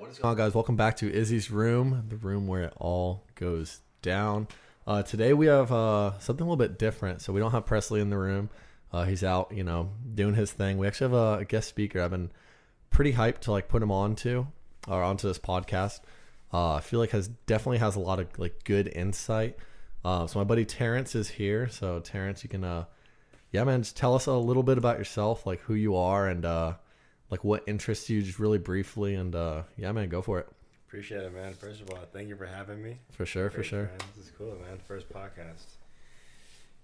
What is going on, guys? Welcome back to Izzy's room, the room where it all goes down. Uh, today we have uh, something a little bit different. So we don't have Presley in the room. Uh, he's out, you know, doing his thing. We actually have a, guest speaker. I've been pretty hyped to like put him on to or onto this podcast. Uh, I feel like has definitely has a lot of like good insight. Uh, so my buddy Terrance is here. So Terrance, you can, uh, yeah, man, just tell us a little bit about yourself, like who you are and uh, like what interests you, just really briefly. And uh, yeah, man, go for it. Appreciate it, man. First of all, thank you for having me. For sure, for sure. Man. This is cool, man. First podcast.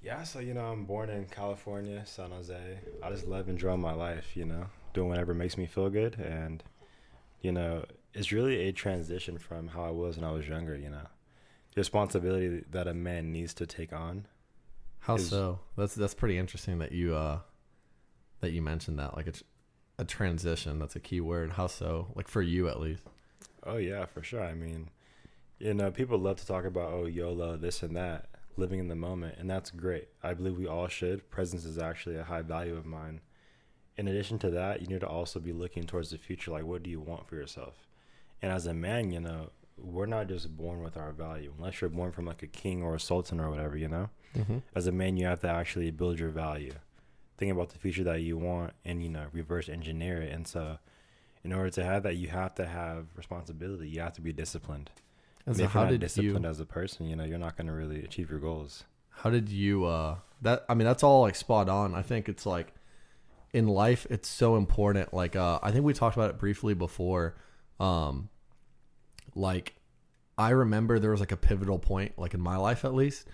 Yeah, so you know, I'm born in California, San Jose. I just love enjoying my life, you know, doing whatever makes me feel good, and you know, it's really a transition from how I was when I was younger. You know, the responsibility that a man needs to take on. How is- so? That's that's pretty interesting that you uh that you mentioned that like tr- a transition. That's a key word. How so? Like for you at least. Oh yeah, for sure. I mean, you know, people love to talk about oh YOLO, this and that, living in the moment, and that's great. I believe we all should. Presence is actually a high value of mine. In addition to that, you need to also be looking towards the future. Like, what do you want for yourself? And as a man, you know, we're not just born with our value. Unless you're born from like a king or a sultan or whatever, you know. Mm-hmm. As a man, you have to actually build your value. Think about the future that you want, and you know, reverse engineer it. And so, in order to have that, you have to have responsibility. You have to be disciplined. And so if you're how not did disciplined you as a person, you know, you're not going to really achieve your goals. how did you uh that I mean that's all like spot on. I think it's like in life it's so important. Like uh I think we talked about it briefly before. Um like I remember there was like a pivotal point like in my life at least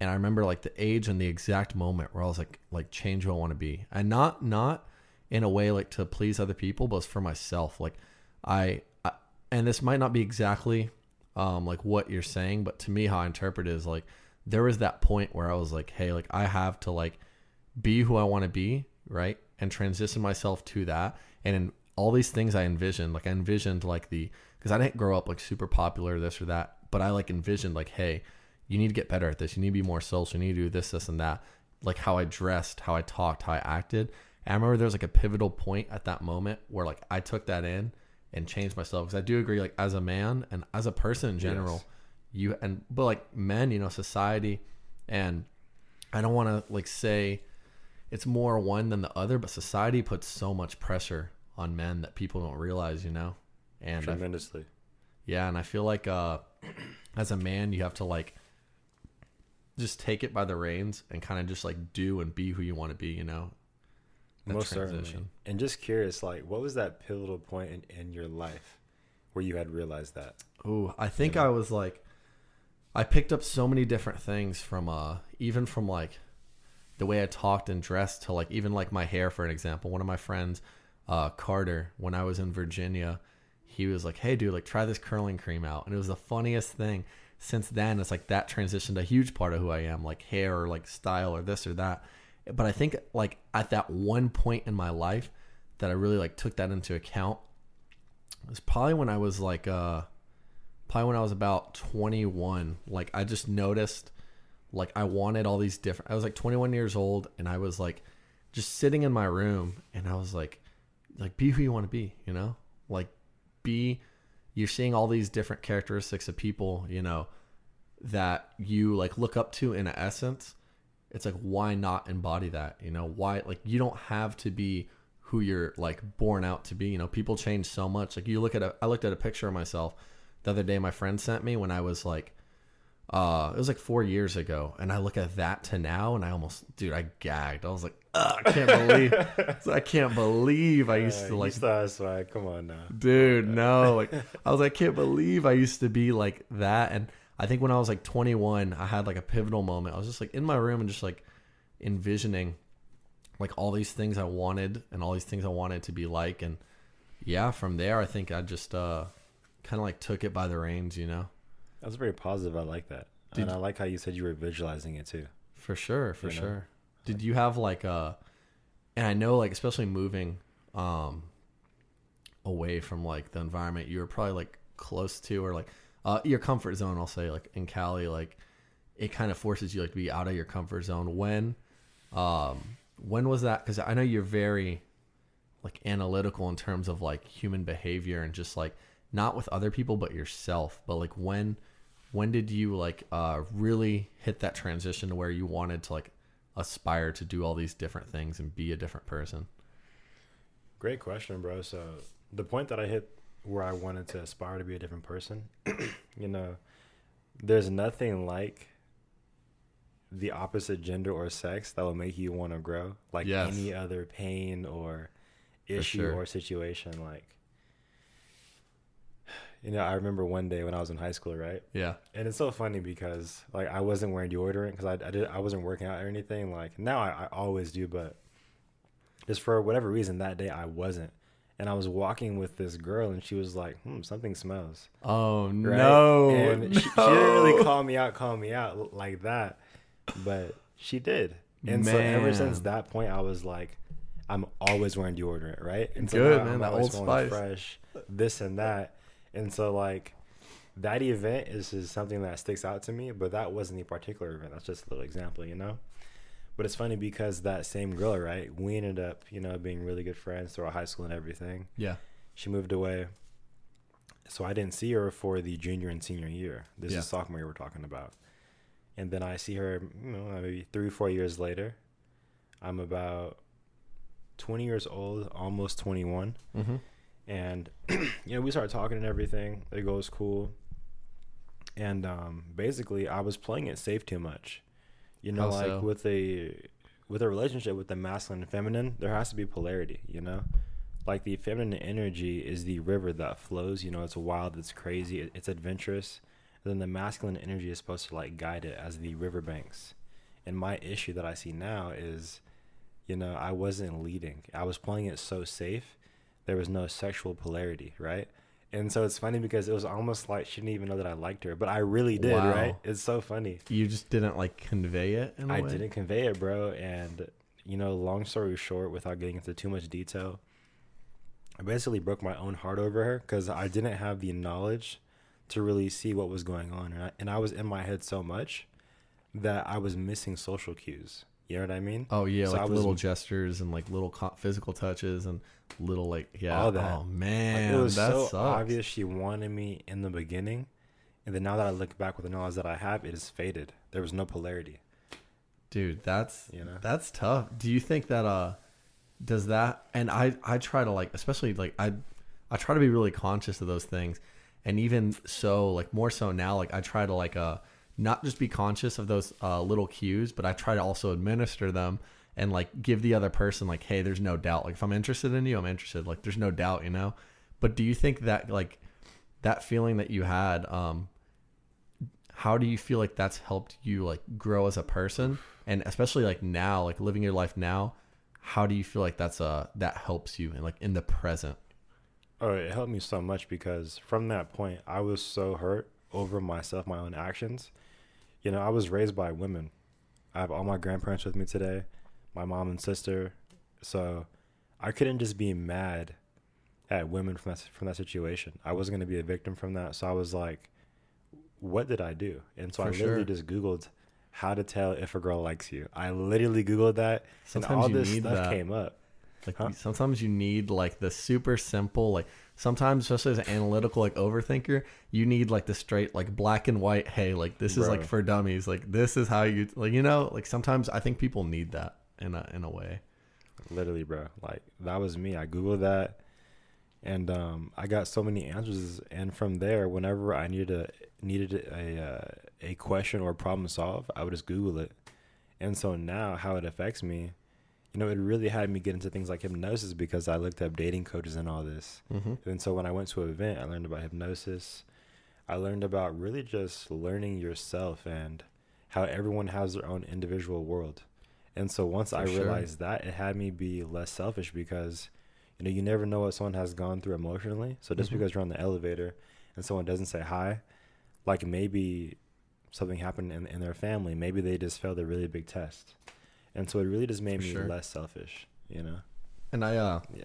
and I remember like the age and the exact moment where I was like like change who I want to be. And not not in a way like to please other people, but for myself. Like I, I and this might not be exactly um like what you're saying, but to me how I interpret it is like there was that point where I was like, hey, like I have to like be who I want to be, right? And transition myself to that. And in all these things I envisioned, like I envisioned like the because I didn't grow up like super popular, this or that, but I like envisioned like, hey, you need to get better at this. You need to be more social. You need to do this, this, and that. Like how I dressed, how I talked, how I acted. And I remember there was like a pivotal point at that moment where like I took that in and changed myself. Because I do agree, like as a man and as a person in general, Yes. you and but like men, you know, society, and I don't want to like say it's more one than the other, but society puts so much pressure on men that people don't realize, you know. And I Tremendously. yeah, and I feel like uh as a man you have to like just take it by the reins and kind of just like do and be who you want to be, you know. That Most certainly. And just curious, like, what was that pivotal point in, in your life where you had realized that? Ooh, I think know? I was like I picked up so many different things from uh even from like the way I talked and dressed to like even like my hair for an example. One of my friends, uh Carter, when I was in Virginia, he was like, "Hey dude, like try this curling cream out." And it was the funniest thing. Since then, it's like that transitioned a huge part of who I am, like hair or like style or this or that. But I think like at that one point in my life that I really like took that into account was probably when I was like uh probably when I was about 21 like I just noticed like I wanted all these different I was like 21 years old and I was like just sitting in my room and I was like like be who you want to be you know like be you're seeing all these different characteristics of people you know that you like look up to in essence. It's like why not embody that you know? Why like you don't have to be who you're like born out to be you know? People change so much. Like you look at a i looked at a picture of myself the other day my friend sent me when i was like uh it was like four years ago and i look at that to now and i almost dude i gagged. I was like Ugh, i can't believe i can't believe i used Uh, to like swag. Come on now. dude no like i was like i can't believe i used to be like that and i think when i was like 21 i had like a pivotal moment i was just like in my room and just like envisioning like all these things i wanted and all these things i wanted to be like and yeah from there i think i just uh kind of like took it by the reins you know That's very positive. I like that. Did- and I like how you said you were visualizing it too. For sure, for You know? sure. Did you have like a and I know like especially moving um away from like the environment you were probably like close to or like uh your comfort zone, I'll say like in Cali, like it kind of forces you like to be out of your comfort zone. When um when was that cuz I know you're very like analytical in terms of like human behavior and just like not with other people but yourself. But like when when did you like uh really hit that transition to where you wanted to like aspire to do all these different things and be a different person? Great question, bro. So the point that I hit where I wanted to aspire to be a different person, you know, there's nothing like the opposite gender or sex that will make you want to grow, like Yes. any other pain or issue sure. or situation. Like, you know, I remember one day when I was in high school, right? Yeah. And it's so funny because like I wasn't wearing deodorant because I, I did I wasn't working out or anything. Like now I, I always do, but just for whatever reason that day I wasn't. And I was walking with this girl and she was like, "Hmm, something smells." Oh Right? no. And she, she didn't really call me out, call me out like that, but she did. And so ever since that point, I was like, I'm always wearing deodorant, right? And so Good, now man, I'm that Old Spice. fresh, this and that. And so like that event is, is something that sticks out to me, but that wasn't the particular event. That's just a little example, you know. But it's funny because that same girl, right? We ended up, you know, being really good friends throughout high school and everything yeah. she moved away. So I didn't see her for the junior and senior year. This Yeah. is sophomore year we're talking about. And then I see her, you know, maybe three, four years later. I'm about 20 years old, almost 21. Mm-hmm. And, you know, we started talking and everything. It goes cool. And um, basically, I was playing it safe too much. You know, like with a with a relationship with the masculine and feminine, there has to be polarity. You know, like the feminine energy is the river that flows. You know, it's wild, it's crazy, it- it's adventurous. And then the masculine energy is supposed to like guide it as the riverbanks. And my issue that I see now is, you know, I wasn't leading. I was playing it so safe. There was no sexual polarity, right? And so it's funny because it was almost like she didn't even know that I liked her, but I really did, Wow. right? It's so funny. You just didn't like convey it in a I way? I didn't convey it, bro. And you know, long story short, without getting into too much detail, I basically broke my own heart over her because I didn't have the knowledge to really see what was going on, and I, and I was in my head so much that I was missing social cues. You know what I mean? Oh yeah, So like was- little gestures and like little co- physical touches and little like yeah. All that. Oh Like, man, it was that so sucks. obvious she wanted me in the beginning, and then now that I look back with the knowledge that I have, it is faded. There was no polarity. Dude, that's You know? that's tough. Do you think that uh does that and I I try to like especially like I I try to be really conscious of those things. And even so like more so now like I try to like uh not just be conscious of those uh little cues, but I try to also administer them and like give the other person like hey, there's no doubt. Like if I'm interested in you, I'm interested. Like there's no doubt, you know? But do you think that like that feeling that you had um how do you feel like that's helped you like grow as a person and especially like now like living your life now how do you feel like that's uh that helps you and like in the present Oh, it helped me so much because from that point, I was so hurt over myself, my own actions. You know, I was raised by women. I have all my grandparents with me today, my mom and sister. So I couldn't just be mad at women from that from that situation. I wasn't going to be a victim from that. So I was like, what did I do? And so I literally sure. just Googled how to tell if a girl likes you. I literally Googled that, Sometimes and all this stuff that. came up. like Huh? sometimes you need like the super simple like sometimes especially as an analytical like overthinker you need like the straight like black and white hey like this is Bro. like for dummies like this is how you like you know like sometimes i think people need that in a in a way Literally, bro. Like that was me. I googled that, and um, I got so many answers. And from there, whenever I needed a needed a uh, a question or a problem solved, I would just Google it. And so now, how it affects me, you know, it really had me get into things like hypnosis because I looked up dating coaches and all this. mm-hmm. And so when I went to an event, I learned about hypnosis. I learned about really just learning yourself and how everyone has their own individual world. And so once For I sure. realized that, it had me be less selfish because, you know, you never know what someone has gone through emotionally. So just Mhm. because you're on the elevator and someone doesn't say hi, like maybe something happened in, in their family, maybe they just failed a really big test. And so it really just made For me sure. less selfish, you know? and i uh Yeah.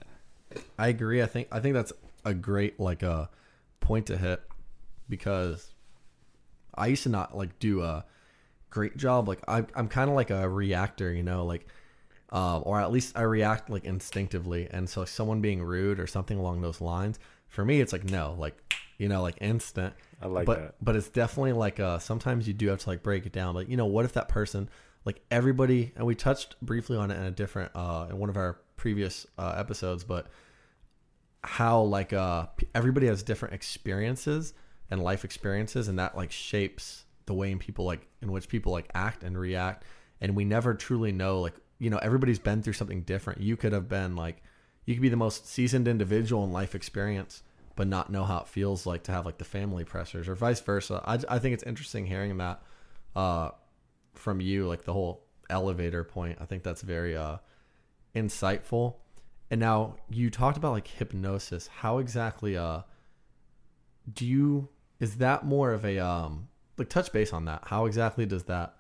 I agree. I think I think that's a great like uh point to hit because I used to not like do a great job. Like I I'm kind of like a reactor, you know, like um or at least I react like instinctively. And so someone being rude or something along those lines, for me it's like no, like you know, like instant. I like but that. but it's definitely like uh sometimes you do have to like break it down. Like you know, what if that person like everybody and we touched briefly on it in a different uh in one of our previous uh, episodes, but how like uh everybody has different experiences and life experiences and that like shapes the way in people like in which people like act and react and we never truly know like you know everybody's been through something different. You could have been like you could be the most seasoned individual in life experience but not know how it feels like to have like the family pressures or vice versa. I, I think it's interesting hearing that uh from you like the whole elevator point. I think that's very uh insightful. And now you talked about like hypnosis. How exactly uh do you is that more of a um like touch base on that. How exactly does that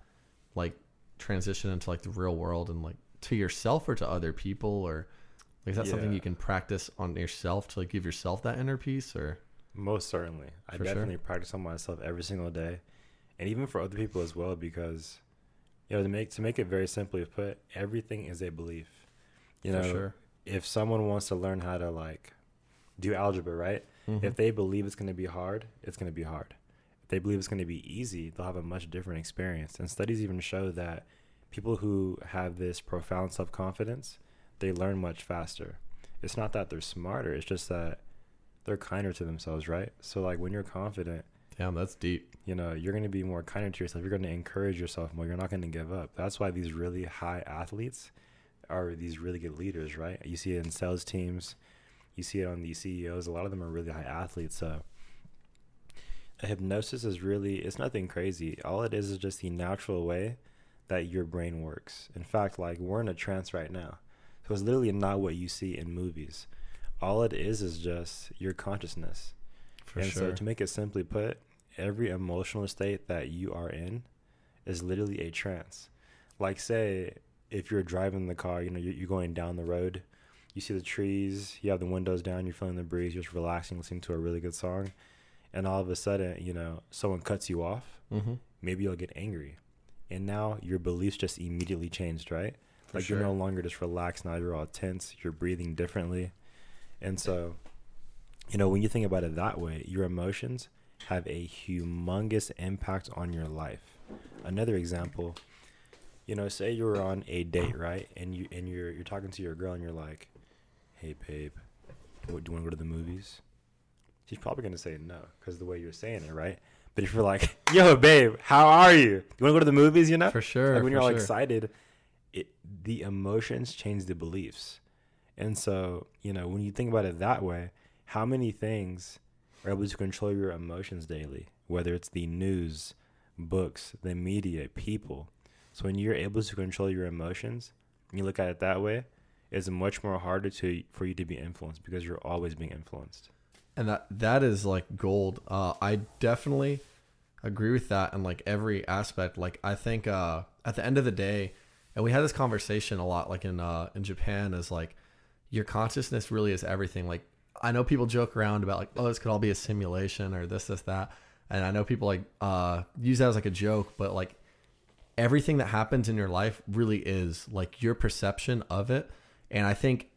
like transition into like the real world and like to yourself or to other people? Or like is that something you can practice on yourself to like give yourself that inner peace? Or Most certainly. I For sure. definitely practice on myself every single day. And even for other people as well because you know, to make to make it very simply put, everything is a belief. You know, for sure if someone wants to learn how to like do algebra, right? Mhm. If they believe it's going to be hard, it's going to be hard. If they believe it's going to be easy, they'll have a much different experience. And studies even show that people who have this profound self confidence, they learn much faster. It's not that they're smarter, it's just that they're kinder to themselves, right? So, like, when you're confident, damn that's deep you know, you're going to be more kinder to yourself. You're going to encourage yourself more. You're not going to give up. That's why these really high athletes are these really good leaders, right? You see it in sales teams, you see it on these CEOs. A lot of them are really high athletes. So, a hypnosis is really, it's nothing crazy. All it is is just the natural way that your brain works. In fact, like, we're in a trance right now. So, it's literally not what you see in movies. All it is is just your consciousness. for and sure so, to make it simply put, every emotional state that you are in is literally a trance. Like, say, if you're driving the car, you know, you're, you're going down the road, you see the trees, you have the windows down, you're feeling the breeze, you're just relaxing, listening to a really good song, and all of a sudden, you know, someone cuts you off, mm-hmm. maybe you'll get angry. And now your beliefs just immediately changed, right? For like sure. you're no longer just relaxed, now you're all tense, you're breathing differently. And so, you know, when you think about it that way, your emotions have a humongous impact on your life. Another example, you know, say you were on a date, right? And you and you're you're talking to your girl and you're like, "Hey, babe, do you want to go to the movies?" She's probably gonna say no because the way you're saying it, right? But if you're like, "Yo, babe, how are you? You want to go to the movies?" You know, for sure like when you're all sure. excited, it the emotions change the beliefs. And so, you know, when you think about it that way, how many things are able to control your emotions daily? Whether it's the news, books, the media, people. So when you're able to control your emotions, and you look at it that way, it's much more harder to for you to be influenced because you're always being influenced. and that that is like gold uh i definitely agree with that in like every aspect like i think uh at the end of the day and we had this conversation a lot like in uh in japan is like your consciousness really is everything like i know people joke around about like oh this could all be a simulation or this this that and i know people like uh use that as like a joke but like everything that happens in your life really is like your perception of it and i think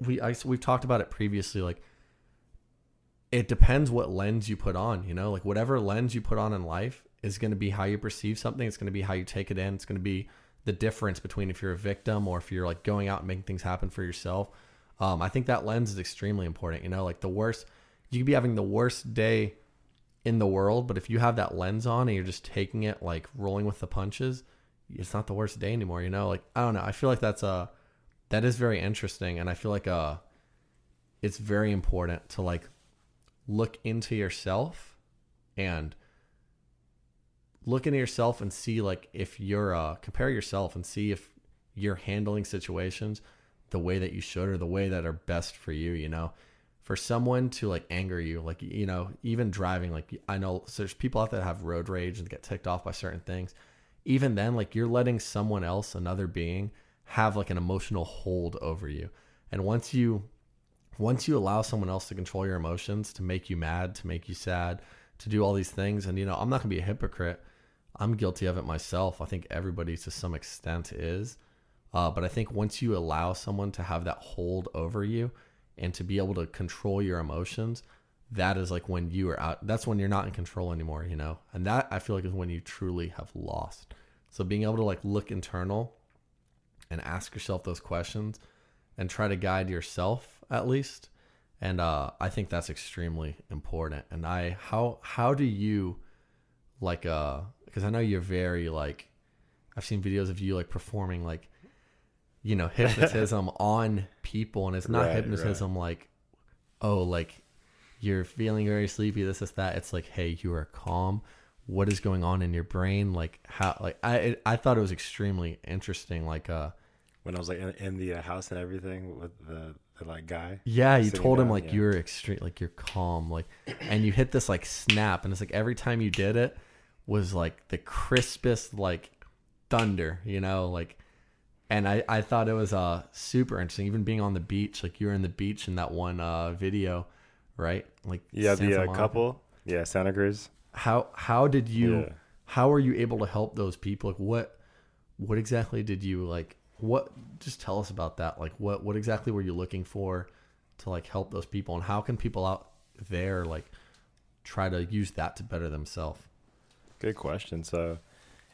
we I, we've talked about it previously like it depends what lens you put on, you know, like whatever lens you put on in life is going to be how you perceive something. It's going to be how you take it in. It's going to be the difference between if you're a victim or if you're like going out and making things happen for yourself. Um, I think that lens is extremely important. You know, like the worst, you could be having the worst day in the world, but if you have that lens on and you're just taking it like rolling with the punches, it's not the worst day anymore. You know, like I don't know. I feel like that's a that is very interesting, and I feel like uh, it's very important to like look into yourself and look into yourself and see like if you're uh compare yourself and see if you're handling situations the way that you should or the way that are best for you you know? For someone to like anger you like you know even driving like i know so there's people out there that have road rage and get ticked off by certain things. Even then like you're letting someone else another being have like an emotional hold over you. And once you once you allow someone else to control your emotions to make you mad to make you sad to do all these things and you know i'm not to be a hypocrite. I'm guilty of it myself. I think everybody to some extent is uh, but i think once you allow someone to have that hold over you and to be able to control your emotions that is like when you are out that's when you're not in control anymore you know? And that i feel like is when you truly have lost. So being able to like look internal and ask yourself those questions and try to guide yourself at least. And uh i think that's extremely important. And i how how do you like uh because i know you're very like i've seen videos of you like performing like you know hypnotism on people and it's not Right, hypnotism like oh like you're feeling very sleepy this is that it's like hey you are calm what is going on in your brain like how like i it, i thought it was extremely interesting like uh when I was like in, in the uh, house and everything with the, the like guy. yeah you told him down, like yeah. you're extreme like you're calm like and you hit this like snap and it's like every time you did it was like the crispest like thunder you know like and i i thought it was uh super interesting even being on the beach like you were in the beach in that one uh video right like Yeah, Santa the uh, couple. Yeah, Santa Cruz. how how did you Yeah. how are you able to help those people like what what exactly did you like what just tell us about that like what what exactly were you looking for to like help those people and how can people out there like try to use that to better themselves Good question. So,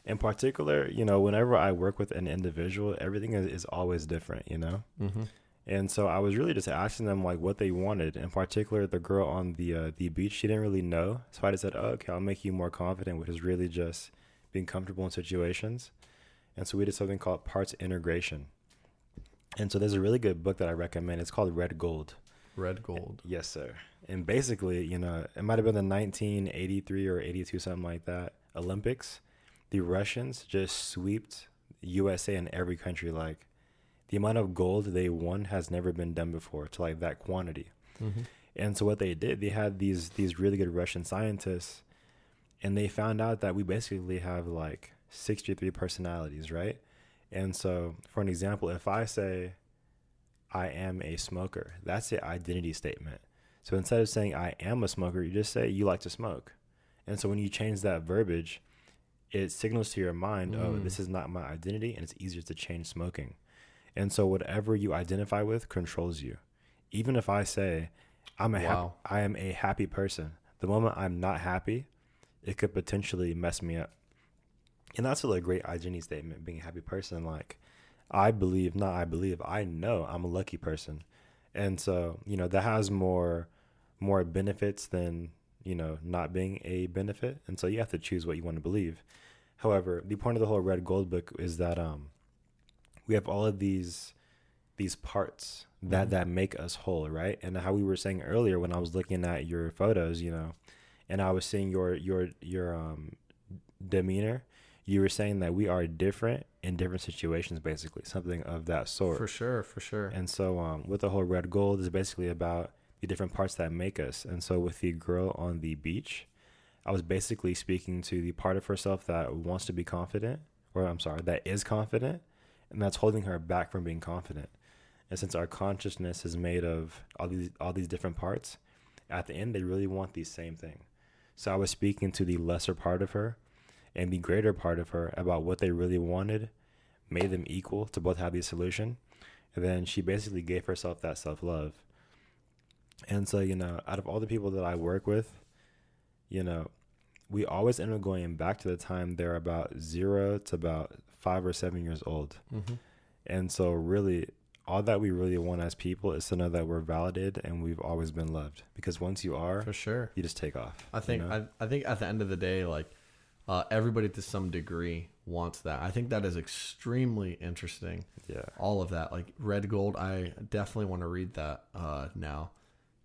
in particular, you know, whenever I work with an individual, everything is, is always different, you know? mm-hmm. And so I was really just asking them like what they wanted. In particular, the girl on the uh, the beach, she didn't really know. So I just said, oh, "Okay, I'll make you more confident," which is really just being comfortable in situations. And so we did something called parts integration. And so there's a really good book that I recommend. It's called Red Gold. red gold Yes, sir. And basically, you know, it might have been the 1983 or 82, something like that, Olympics. The Russians just swept USA and every country. Like, the amount of gold they won has never been done before to like that quantity. mm-hmm. And so what they did, they had these these really good Russian scientists, and they found out that we basically have like 63 personalities, right? And so, for an example, if I say I am a smoker, that's the identity statement. So instead of saying I am a smoker, you just say you like to smoke. And so when you change that verbiage, it signals to your mind, oh, Mm. this is not my identity, and it's easier to change smoking. And so whatever you identify with controls you. Even if I say I'm a hap- I am a happy person, the moment I'm not happy, it could potentially mess me up. And that's really a great identity statement, being a happy person. Like, I believe, not I believe, I know I'm a lucky person. And so, you know, that has more more benefits than, you know, not being a benefit. And so you have to choose what you want to believe. However, the point of the whole red gold book is that um we have all of these these parts that Mhm. that make us whole, right? And how we were saying earlier when I was looking at your photos, you know, and I was seeing your your your um demeanor, you were saying that we are different in different situations basically, something of that sort. for sure for sure And so, um, with the whole red gold is basically about the different parts that make us. And so, with the girl on the beach, I was basically speaking to the part of herself that wants to be confident, or I'm sorry, that is confident, and that's holding her back from being confident. And since our consciousness is made of all these all these different parts, at the end they really want the same thing. So I was speaking to the lesser part of her and the greater part of her about what they really wanted, made them equal to both have the solution. And then she basically gave herself that self love. And so, you know, out of all the people that I work with, you know, we always end up going back to the time they're about zero to about five or seven years old. mm-hmm. And so, really, all that we really want as people is to know that we're validated and we've always been loved. Because once you are, for sure you just take off. I you think know? I, I think at the end of the day, like uh, everybody to some degree wants that. I think that is extremely interesting. yeah. All of that, like red gold, I definitely want to read that uh, now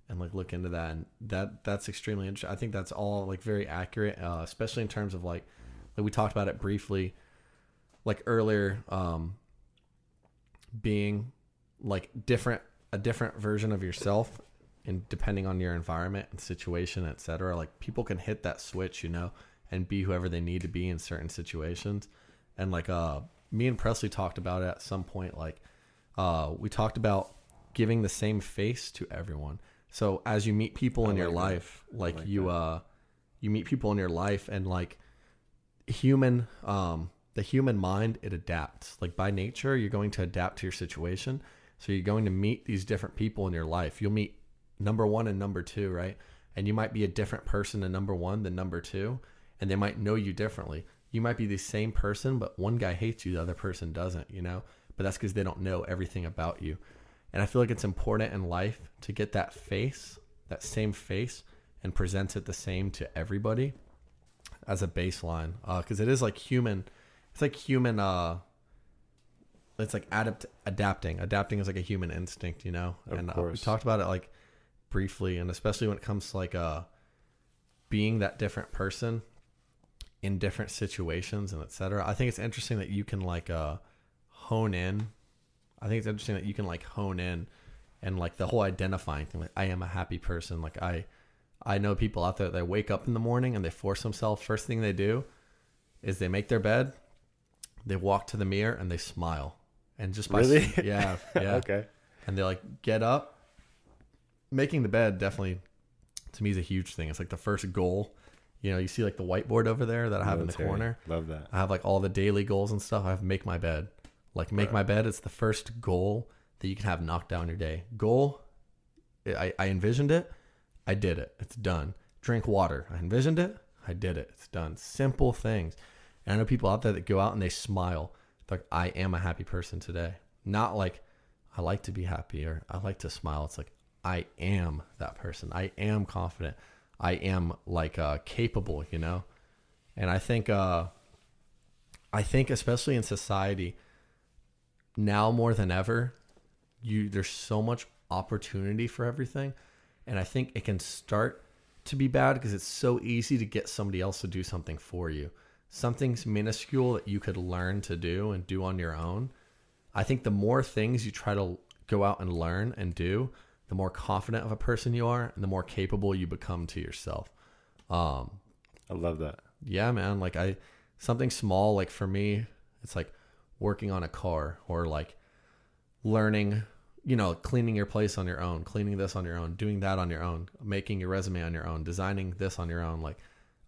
and like look into that. And that that's extremely interesting. I think that's all like very accurate, uh, especially in terms of like like we talked about it briefly, like earlier, um, being like different a different version of yourself and depending on your environment and situation etc like people can hit that switch you know and be whoever they need to be in certain situations and like uh me and presley talked about it at some point like uh we talked about giving the same face to everyone so as you meet people I in your that. life like, like you that. uh you meet people in your life and like human um the human mind it adapts like by nature you're going to adapt to your situation so you're going to meet these different people in your life you'll meet number one and number two right and you might be a different person in number one than number two, and they might know you differently. You might be the same person, but one guy hates you, the other person doesn't, you know? But that's because they don't know everything about you. And I feel like it's important in life to get that face, that same face, and present it the same to everybody as a baseline. Because it is like human, it's like human, uh, it's like adapt adapting. Adapting is like a human instinct, you know. Of and uh, we talked about it like briefly, and especially when it comes to like uh being that different person in different situations and etc. I think it's interesting that you can like uh hone in. I think it's interesting that you can like hone in and like the whole identifying thing. Like I am a happy person. Like I I know people out there that wake up in the morning and they force themselves. First thing they do is they make their bed, they walk to the mirror and they smile. And just by Really? yeah, yeah. okay. And they like get up. Making the bed definitely to me is a huge thing. It's like the first goal. You know, you see like the whiteboard over there that I have in the corner. Love that. I have like all the daily goals and stuff. I have make my bed. Like make Right. my bed. It's the first goal that you can have knocked down your day. Goal. I, I envisioned it. I did it. It's done. Drink water. I envisioned it. I did it. It's done. Simple things. And I know people out there that go out and they smile. They're like, I am a happy person today. Not like I like to be happy or I like to smile. It's like I am that person. I am confident. I am like uh, capable, you know? And I think uh I think especially in society now more than ever, you there's so much opportunity for everything. And I think it can start to be bad because it's so easy to get somebody else to do something for you. Something's minuscule that you could learn to do and do on your own. I think the more things you try to go out and learn and do, the more confident of a person you are and the more capable you become to yourself. Um, I love that. yeah, man. Like I, something small. Like for me, it's like working on a car or like learning. You know, cleaning your place on your own, cleaning this on your own, doing that on your own, making your resume on your own, designing this on your own, like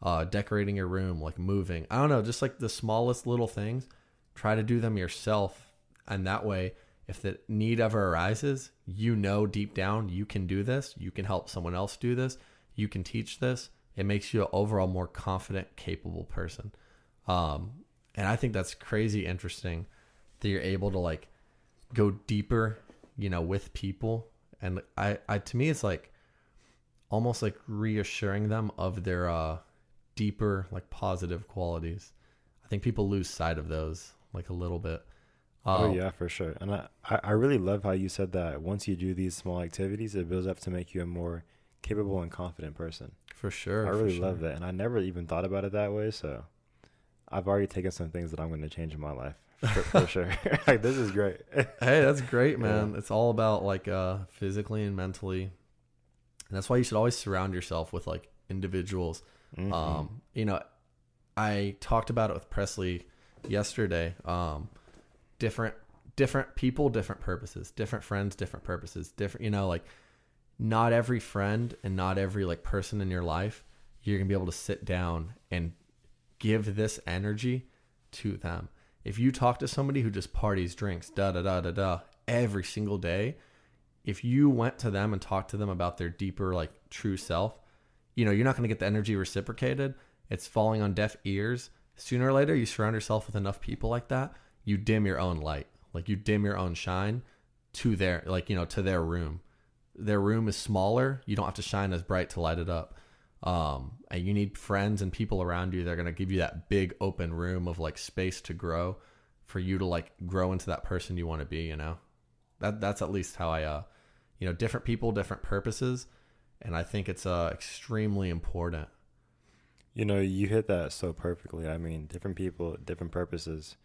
uh, decorating your room, like moving. I don't know, just like the smallest little things. Try to do them yourself, and that way, if the need ever arises, you know deep down you can do this. You can help someone else do this. You can teach this. It makes you an overall more confident, capable person. Um, and I think that's crazy interesting that you're able to like go deeper, you know, with people. And I, I to me, it's like almost like reassuring them of their uh, deeper, like positive qualities. I think people lose sight of those like a little bit. Oh Um, yeah, for sure. And I, I I really love how you said that once you do these small activities, it builds up to make you a more capable and confident person. for sure. I really sure. love that, and I never even thought about it that way. So I've already taken some things that I'm going to change in my life for, for sure. like this is great. hey, that's great, man. It's all about like uh physically and mentally. And that's why you should always surround yourself with like individuals. Mhm. Um, you know, I talked about it with Presley yesterday. Um, different different people, different purposes, different friends, different purposes, different you know, like not every friend and not every like person in your life you're gonna be able to sit down and give this energy to them. If you talk to somebody who just parties, drinks, da da da da da every single day, if you went to them and talked to them about their deeper, like true self, you know, you're not going to get the energy reciprocated. It's falling on deaf ears. Sooner or later, you surround yourself with enough people like that, you dim your own light. Like you dim your own shine to their, like, you know, to their room. Their room is smaller. You don't have to shine as bright to light it up. Um, and you need friends and people around you that are going to give you that big open room of like space to grow for you to like grow into that person you want to be, you know? That that's at least how I uh you know, different people, different purposes, and I think it's uh extremely important. You know, you hit that so perfectly. I mean, different people, different purposes.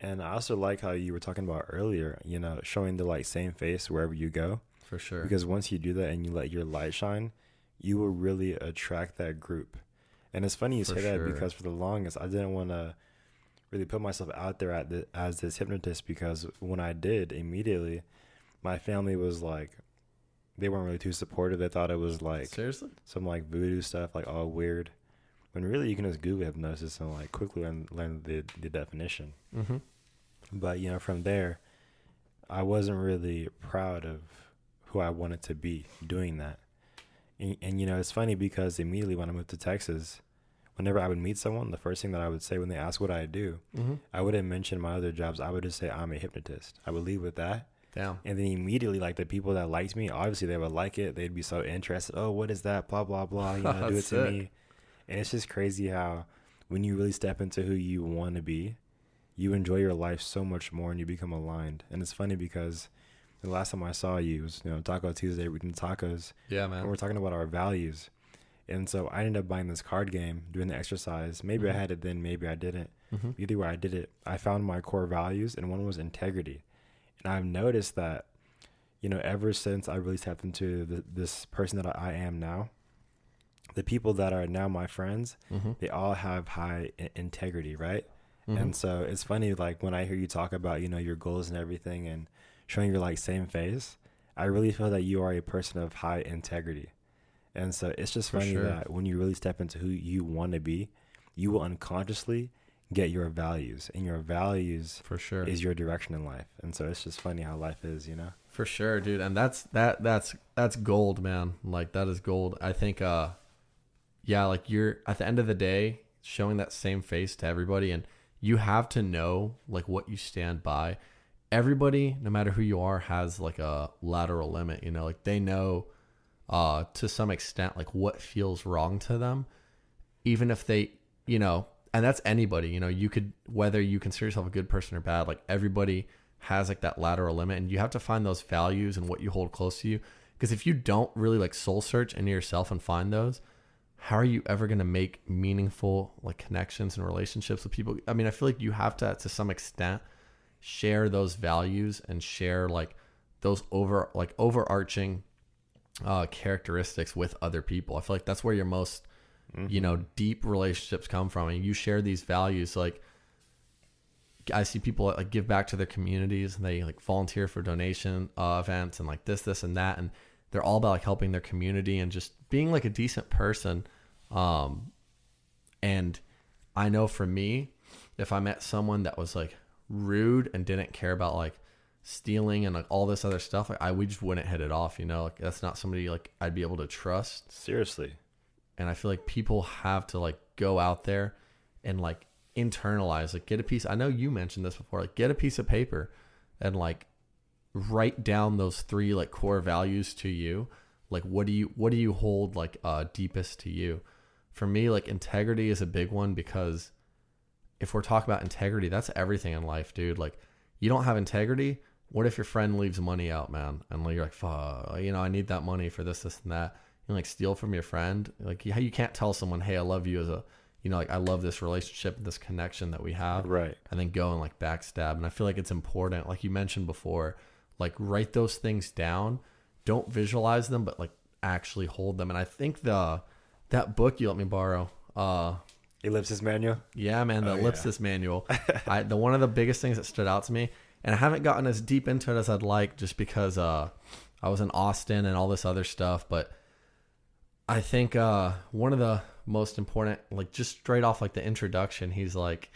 And I also like how you were talking about earlier, you know, showing the like same face wherever you go. For sure. Because once you do that and you let your light shine, you will really attract that group. And it's funny you For say that because for the longest, I didn't want to really put myself out there at the, as this hypnotist because when I did, immediately, my family was like, they weren't really too supportive. They thought it was like Seriously? some like voodoo stuff, like all weird. When really you can just Google hypnosis and like quickly learn, learn the, the definition. Mm-hmm. But you know, from there, I wasn't really proud of who I wanted to be doing that. And, and you know, it's funny because immediately when I moved to Texas, whenever I would meet someone, the first thing that I would say when they ask what I do, Mm-hmm. I wouldn't mention my other jobs. I would just say I'm a hypnotist. I would leave with that. Damn. And then immediately, like the people that liked me, obviously they would like it. They'd be so interested. Oh, what is that? Blah blah blah. You know, do it to Sick. me. And it's just crazy how when you really step into who you want to be, you enjoy your life so much more and you become aligned. And it's funny because the last time I saw you was you know Taco Tuesday. We did tacos. Yeah, And man. we're talking about our values. And so I ended up buying this card game, doing the exercise. Maybe Mhm. I had it then, maybe I didn't. Mm-hmm. Either way, I did it. I found my core values, and one was integrity. And I've noticed that, you know, ever since I really stepped into the, this person that I am now, the people that are now my friends, Mm-hmm. they all have high i- integrity, right? Mm-hmm. And so it's funny, like when I hear you talk about, you know, your goals and everything and showing your like same face, I really feel that you are a person of high integrity. And so it's just funny sure. that when you really step into who you want to be, you will unconsciously get your values, and your values For sure. is your direction in life. And so it's just funny how life is, you know? For sure, dude. And that's that that's that's gold, man. Like that is gold. I think uh yeah, like you're at the end of the day showing that same face to everybody and you have to know like what you stand by. Everybody, no matter who you are, has like a lateral limit, you know, like they know uh to some extent like what feels wrong to them. Even if they, you know, and that's anybody, you know, you could whether you consider yourself a good person or bad, like everybody has like that lateral limit and you have to find those values and what you hold close to you. Because if you don't really like soul search into yourself and find those how are you ever going to make meaningful like connections and relationships with people? I mean i feel like you have to to some extent share those values and share like those over like overarching uh characteristics with other people. I feel like that's where your most you know deep relationships come from. And you share these values like I see people like give back to their communities and they like volunteer for donation uh, events and like this, this, and that, and they're all about like helping their community and just being like a decent person. Um, and I know for me, if I met someone that was like rude and didn't care about like stealing and like all this other stuff, like I we just wouldn't hit it off. You know, like that's not somebody like I'd be able to trust Seriously. and I feel like people have to like go out there and like internalize like get a piece I know you mentioned this before like get a piece of paper and like write down those three like core values to you like what do you what do you hold like uh deepest to you for me like integrity is a big one because if we're talking about integrity that's everything in life dude. Like you don't have integrity. What if your friend leaves money out man? And like, you're like fuck you know I need that money for this this and that. You like steal from your friend. Like you, you can't tell someone hey i love you as a you know like i love this relationship this connection that we have Right. and then go and like backstab. And i feel like it's important like you mentioned before like write those things down. Don't visualize them but like actually hold them. And i think the that book you let me borrow uh Ellipsis manual. yeah, man, the Oh, yeah. ellipsis manual. I the one of the biggest things that stood out to me, and I haven't gotten as deep into it as I'd like, just because uh, I was in Austin and all this other stuff. But I think uh, one of the most important, like just straight off like the introduction, he's like,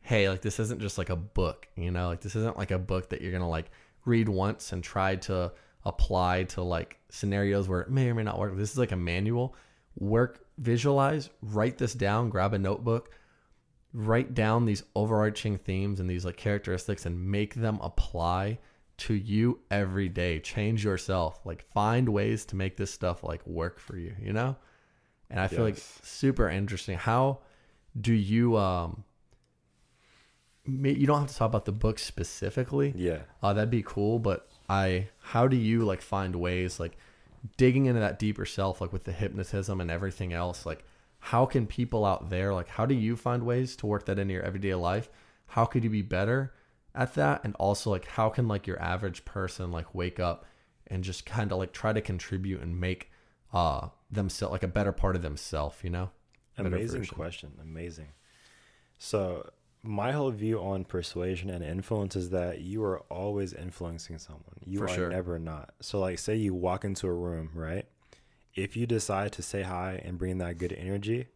"Hey, like this isn't just like a book, you know, like this isn't like a book that you're gonna like read once and try to apply to like scenarios where it may or may not work. This is like a manual. Work, visualize, write this down, grab a notebook, write down these overarching themes and these like characteristics and make them apply to you every day. Change yourself. Like find ways to make this stuff like work for you, you know? And I feel like super interesting. How do you um you don't have to talk about the book specifically. Yeah. Uh, that'd be cool, but I how do you like find ways like digging into that deeper self like with the hypnotism and everything else like how can people out there like how do you find ways to work that into your everyday life how could you be better at that and also like how can like your average person like wake up and just kind of like try to contribute and make uh themselves like a better part of themselves you know Amazing version. question. Amazing. So, my whole view on persuasion and influence is that you are always influencing someone. You For are sure. never not. So, like, say you walk into a room, right? If you decide to say hi and bring that good energy,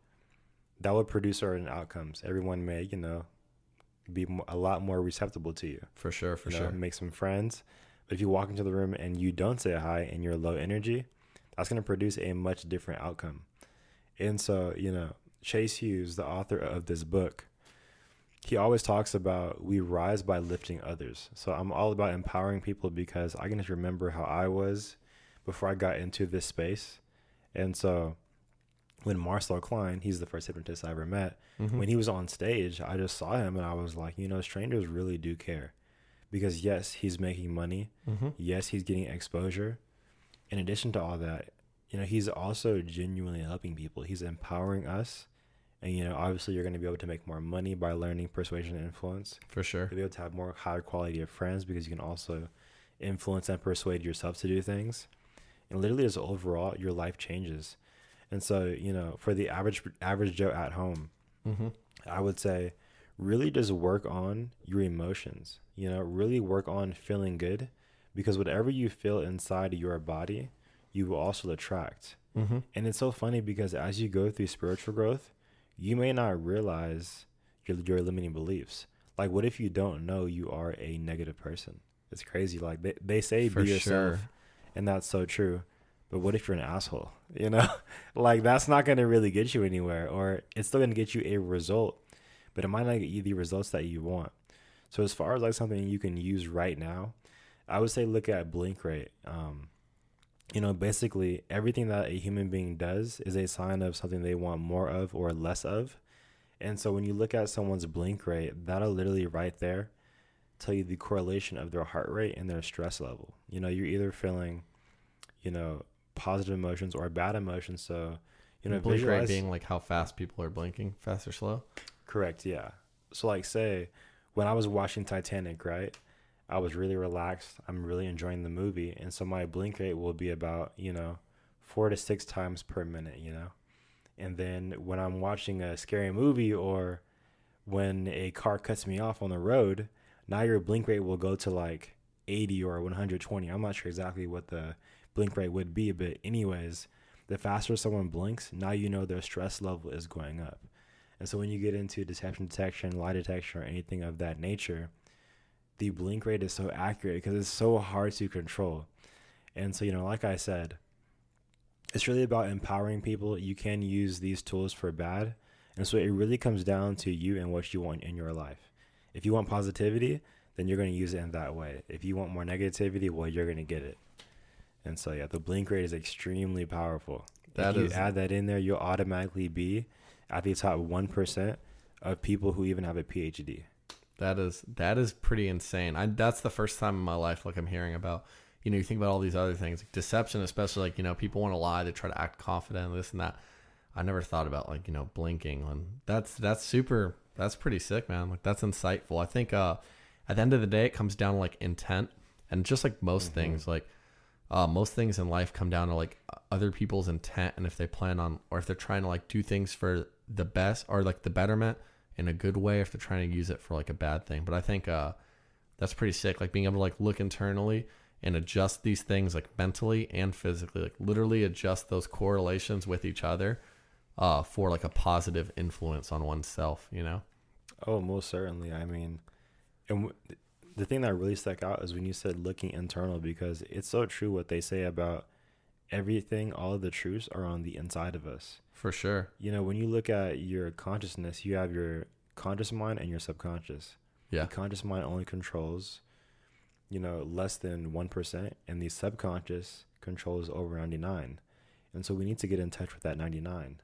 that would produce certain outcomes. Everyone may, you know, be a lot more receptible to you. for sure for you know, sure make some friends. But if you walk into the room and you don't say hi and you're low energy, that's going to produce a much different outcome. And so, you know, Chase Hughes, the author of this book, he always talks about we rise by lifting others. So I'm all about empowering people because I can just remember how I was before I got into this space. And so when Marcel Klein, he's the first hypnotist I ever met, Mhm. when he was on stage, I just saw him and I was like, you know, strangers really do care. Because yes, he's making money. Mhm. Yes, he's getting exposure. In addition to all that, you know, he's also genuinely helping people. He's empowering us. And you know, obviously you're going to be able to make more money by learning persuasion and influence. For sure. You'll be able to have more higher quality of friends because you can also influence and persuade yourself to do things. And literally just overall your life changes. And so, you know, for the average average Joe at home, Mm-hmm. I would say really just work on your emotions. You know, really work on feeling good because whatever you feel inside your body, you will also attract. Mm-hmm. And it's so funny because as you go through spiritual growth, you may not realize your your limiting beliefs. Like what if you don't know you are a negative person? It's crazy. Like they, they say For be yourself sure. and that's so true. But what if you're an asshole? You know? like that's not gonna really get you anywhere or it's still gonna get you a result, but it might not get you the results that you want. So as far as like something you can use right now, I would say look at blink rate. Um, you know, basically everything that a human being does is a sign of something they want more of or less of. And so when you look at someone's blink rate, that'll literally right there tell you the correlation of their heart rate and their stress level. You know, you're either feeling, you know, positive emotions or bad emotions. So, you know, blink rate being like how fast people are blinking, fast or slow. Correct, yeah. So like say when I was watching Titanic, right? I was really relaxed. I'm really enjoying the movie and so my blink rate will be about, you know, 4 to 6 times per minute, you know. And then when I'm watching a scary movie or when a car cuts me off on the road, now your blink rate will go to like 80 or 120. I'm not sure exactly what the blink rate would be, but anyways, the faster someone blinks, now you know their stress level is going up. And so when you get into deception detection, lie detection, or anything of that nature, the blink rate is so accurate because it's so hard to control. And so, you know, like I said, it's really about empowering people. You can use these tools for bad. And so it really comes down to you and what you want in your life. If you want positivity, then you're going to use it in that way. If you want more negativity, well, you're going to get it. And so, yeah, the blink rate is extremely powerful. That if you is- add that in there, you'll automatically be at the top 1% of people who even have a PhD. That is that is pretty insane. I that's the first time in my life like I'm hearing about. You know, you think about all these other things, like deception, especially like you know, people want to lie, they try to act confident, this and that. I never thought about like you know blinking, and that's that's super. That's pretty sick, man. Like that's insightful. I think uh, at the end of the day, it comes down to like intent, and just like most Mhm. things, like uh, most things in life come down to like other people's intent, and if they plan on or if they're trying to like do things for the best or like the betterment in a good way, if they're trying to use it for like a bad thing. But I think uh, that's pretty sick. Like being able to like look internally and adjust these things like mentally and physically, like literally adjust those correlations with each other uh, for like a positive influence on oneself. You know? Oh, most certainly. I mean, and w- the thing that really stuck out is when you said looking internal because it's so true what they say about everything, all of the truths are on the inside of us. For sure. You know, when you look at your consciousness, you have your conscious mind and your subconscious. Yeah. The conscious mind only controls, you know, less than 1%, and the subconscious controls over 99. And so we need to get in touch with that 99.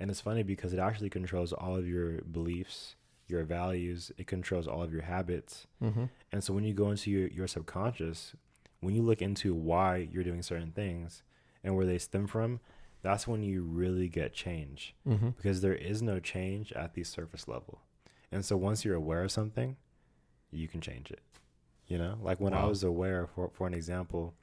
And it's funny because it actually controls all of your beliefs, your values, it controls all of your habits. Mm-hmm. And so when you go into your, your subconscious, when you look into why you're doing certain things and where they stem from, that's when you really get change Mm-hmm. because there is no change at the surface level. And so once you're aware of something, you can change it. You know, like when I was aware, for, for an example,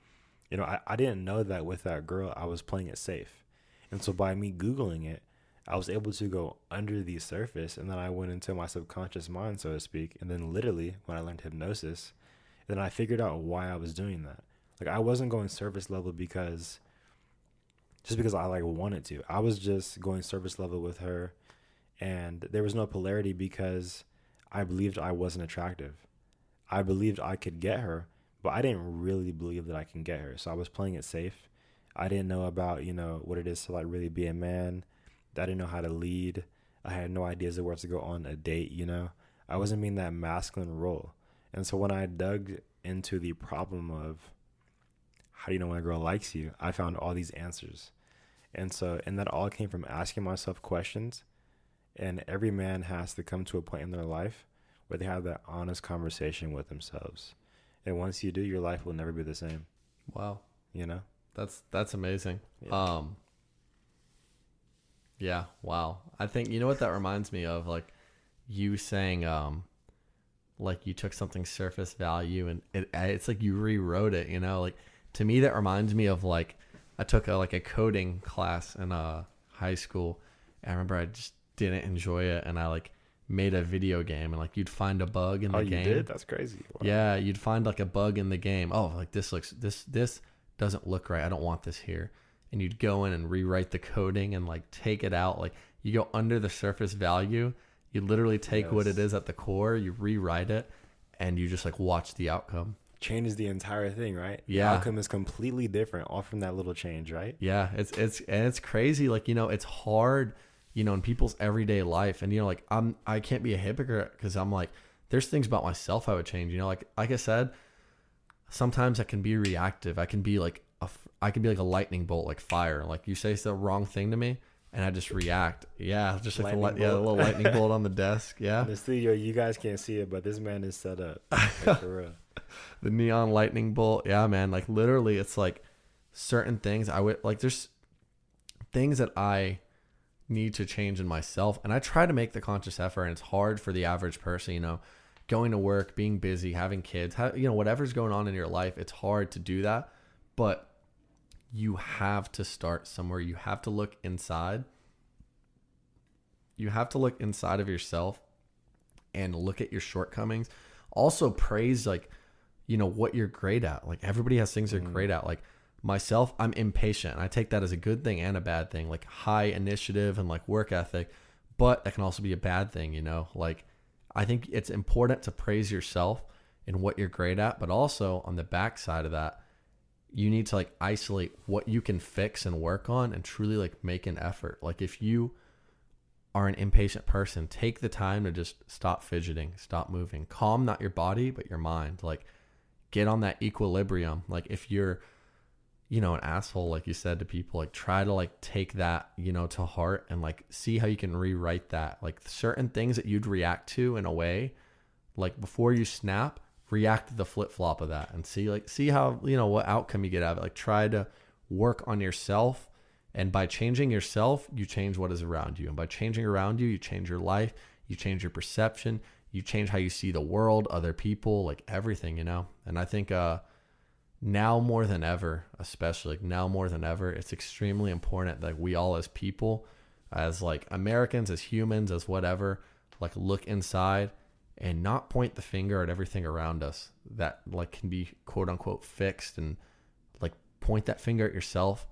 you know, I, I didn't know that with that girl, I was playing it safe. And so by me Googling it, I was able to go under the surface and then I went into my subconscious mind, so to speak. And then literally, when I learned hypnosis, then I figured out why I was doing that. Like I wasn't going surface level because just because I like wanted to. I was just going surface level with her and there was no polarity because I believed I wasn't attractive. I believed I could get her, but I didn't really believe that I can get her. So I was playing it safe. I didn't know about, you know, what it is to like really be a man. I didn't know how to lead. I had no ideas of where to go on a date, you know. I wasn't being that masculine role. And so when I dug into the problem of how do you know when a girl likes you, I found all these answers. And so and that all came from asking myself questions. And every man has to come to a point in their life where they have that honest conversation with themselves. And once you do, your life will never be the same. Wow. You know? That's that's amazing. Yeah. Um Yeah, wow. I think you know what that reminds me of like you saying um like you took something surface value and it it's like you rewrote it, you know? Like to me that reminds me of like I took a like a coding class in uh high school. And I remember I just didn't enjoy it and I like made a video game and like you'd find a bug in the oh, you game. did? That's crazy. Wow. Yeah, you'd find like a bug in the game. Oh, like this looks this this doesn't look right. I don't want this here. And you'd go in and rewrite the coding and like take it out. Like you go under the surface value. You literally take what it is at the core, you rewrite it, and you just like watch the outcome. Changes the entire thing, right? The Yeah. outcome is completely different all from that little change, right? Yeah, it's it's and it's crazy. Like you know, it's hard, you know, in people's everyday life. And you know, like I'm I can't be a hypocrite because I'm like, there's things about myself I would change. You know, like like I said, sometimes I can be reactive. I can be like a I can be like a lightning bolt, like fire. Like you say the wrong thing to me, and I just react. Yeah, just like the, Lightning li- yeah, the little lightning bolt on the desk. Yeah, In the studio, you guys can't see it, but this man is set up. Like, for real. the neon lightning bolt. Yeah, man. Like literally, it's like certain things I would like. There's things that I need to change in myself, and I try to make the conscious effort. And it's hard for the average person, you know, going to work, being busy, having kids, you know, whatever's going on in your life. It's hard to do that, but you have to start somewhere. You have to look inside. You have to look inside of yourself and look at your shortcomings. Also praise like you know what you're great at. Like everybody has things they're mm-hmm. great at. Like myself, I'm impatient. I take that as a good thing and a bad thing. Like high initiative and like work ethic, but that can also be a bad thing, you know? Like I think it's important to praise yourself and what you're great at, but also on the backside of that, you need to like isolate what you can fix and work on and truly like make an effort. Like if you are an impatient person, take the time to just stop fidgeting, stop moving. Calm not your body, but your mind. Like get on that equilibrium. Like if you're you know, an asshole like you said to people, like try to like take that, you know, to heart and like see how you can rewrite that. Like certain things that you'd react to in a way, like before you snap, react to the flip flop of that and see like see how, you know, what outcome you get out of it. Like try to work on yourself and by changing yourself, you change what is around you. And by changing around you, you change your life, you change your perception, you change how you see the world, other people, like everything, you know? And I think uh now more than ever, especially like now more than ever, it's extremely important that we all as people, as like Americans, as humans, as whatever, like look inside and not point the finger at everything around us that like can be quote unquote fixed and like point that finger at yourself,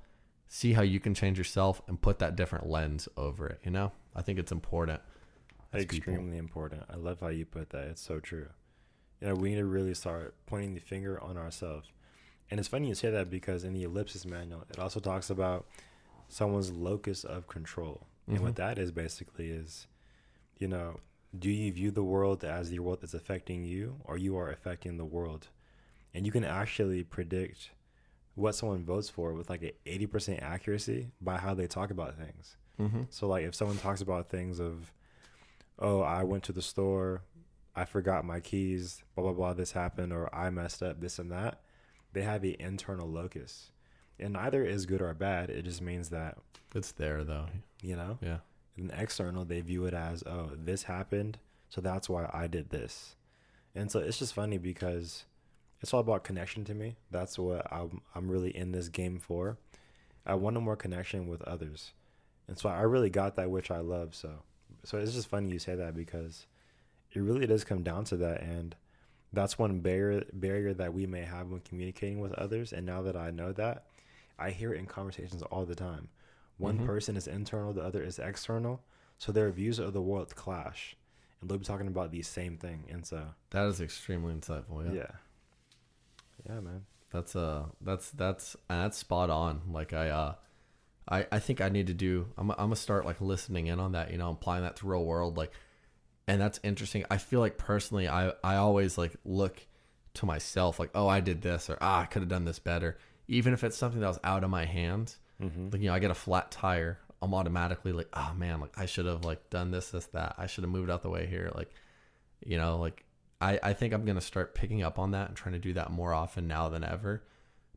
see how you can change yourself and put that different lens over it, you know? I think it's important. as people. Extremely important. I love how you put that. It's so true. You know, we need to really start pointing the finger on ourselves. And it's funny you say that because in the ellipsis manual, it also talks about someone's locus of control. And Mhm. what that is basically is, you know, do you view the world as the world is affecting you or you are affecting the world? And you can actually predict what someone votes for with like an 80% accuracy by how they talk about things. Mm-hmm. So like if someone talks about things of, oh, I went to the store, I forgot my keys, blah blah blah, this happened, or I messed up, this and that, they have the internal locus, and neither is good or bad. It just means that It's there though. you know, Yeah. The external they view it as, oh, this happened, so that's why I did this, and so it's just funny because it's all about connection to me. That's what I'm I'm really in this game for. I want a more connection with others. And so I really got that which I love. So so it's just funny you say that because it really does come down to that and that's one barrier barrier that we may have when communicating with others. And now that I know that, I hear it in conversations all the time. One Mhm. person is internal, the other is external. So their views of the world clash. And they'll be talking about the same thing. And so That is extremely insightful. Yeah. yeah. Yeah, man. That's uh that's that's that's spot on. Like I uh I I think I need to do I'm I'm gonna start like listening in on that, you know, applying that to real world like and that's interesting. I feel like personally I I always like look to myself like, "Oh, I did this," or "Ah, I could have done this better." Even if it's something that was out of my hands. Mm-hmm. Like, you know, I get a flat tire, I'm automatically like, "Oh man, like I should have like done this this that. I should have moved out the way here." Like, you know, like I I think I'm to start picking up on that and trying to do that more often now than ever.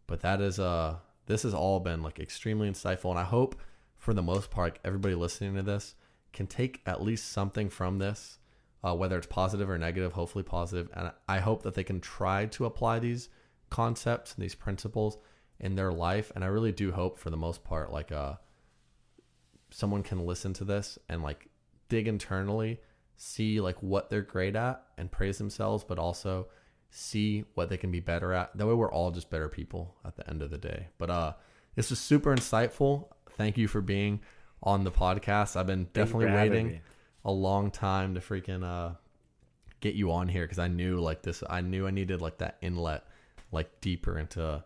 But that is uh this has all been like extremely insightful and I hope for the most part like, everybody listening to this can take at least something from this uh, whether it's positive or negative, hopefully positive. And I hope that they can try to apply these concepts and these principles in their life. And I really do hope, for the most part, like uh, someone can listen to this and like dig internally, see like what they're great at, and praise themselves, but also see what they can be better at. That way, we're all just better people at the end of the day. But uh, this was super insightful. Thank you for being on the podcast. I've been definitely waiting a long time to freaking uh get you on here because I knew like this. I knew I needed like that inlet, like deeper into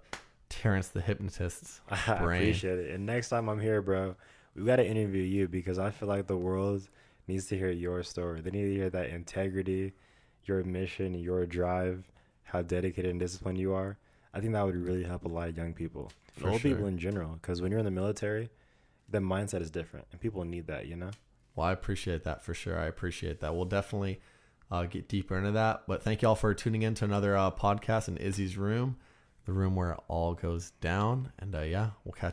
Terrance the hypnotist's I brain. appreciate it. And next time I'm here, bro, we got to interview you because I feel like the world needs to hear your story. They need to hear that integrity, your mission, your drive, how dedicated and disciplined you are. I think that would really help a lot of young people, For old sure. people in general. Because when you're in the military, the mindset is different, and people need that. You know. Well, I appreciate that for sure. I appreciate that. We'll definitely uh, get deeper into that. But thank you all for tuning in to another uh, podcast in Izzy's room, the room where it all goes down. And uh, yeah, we'll catch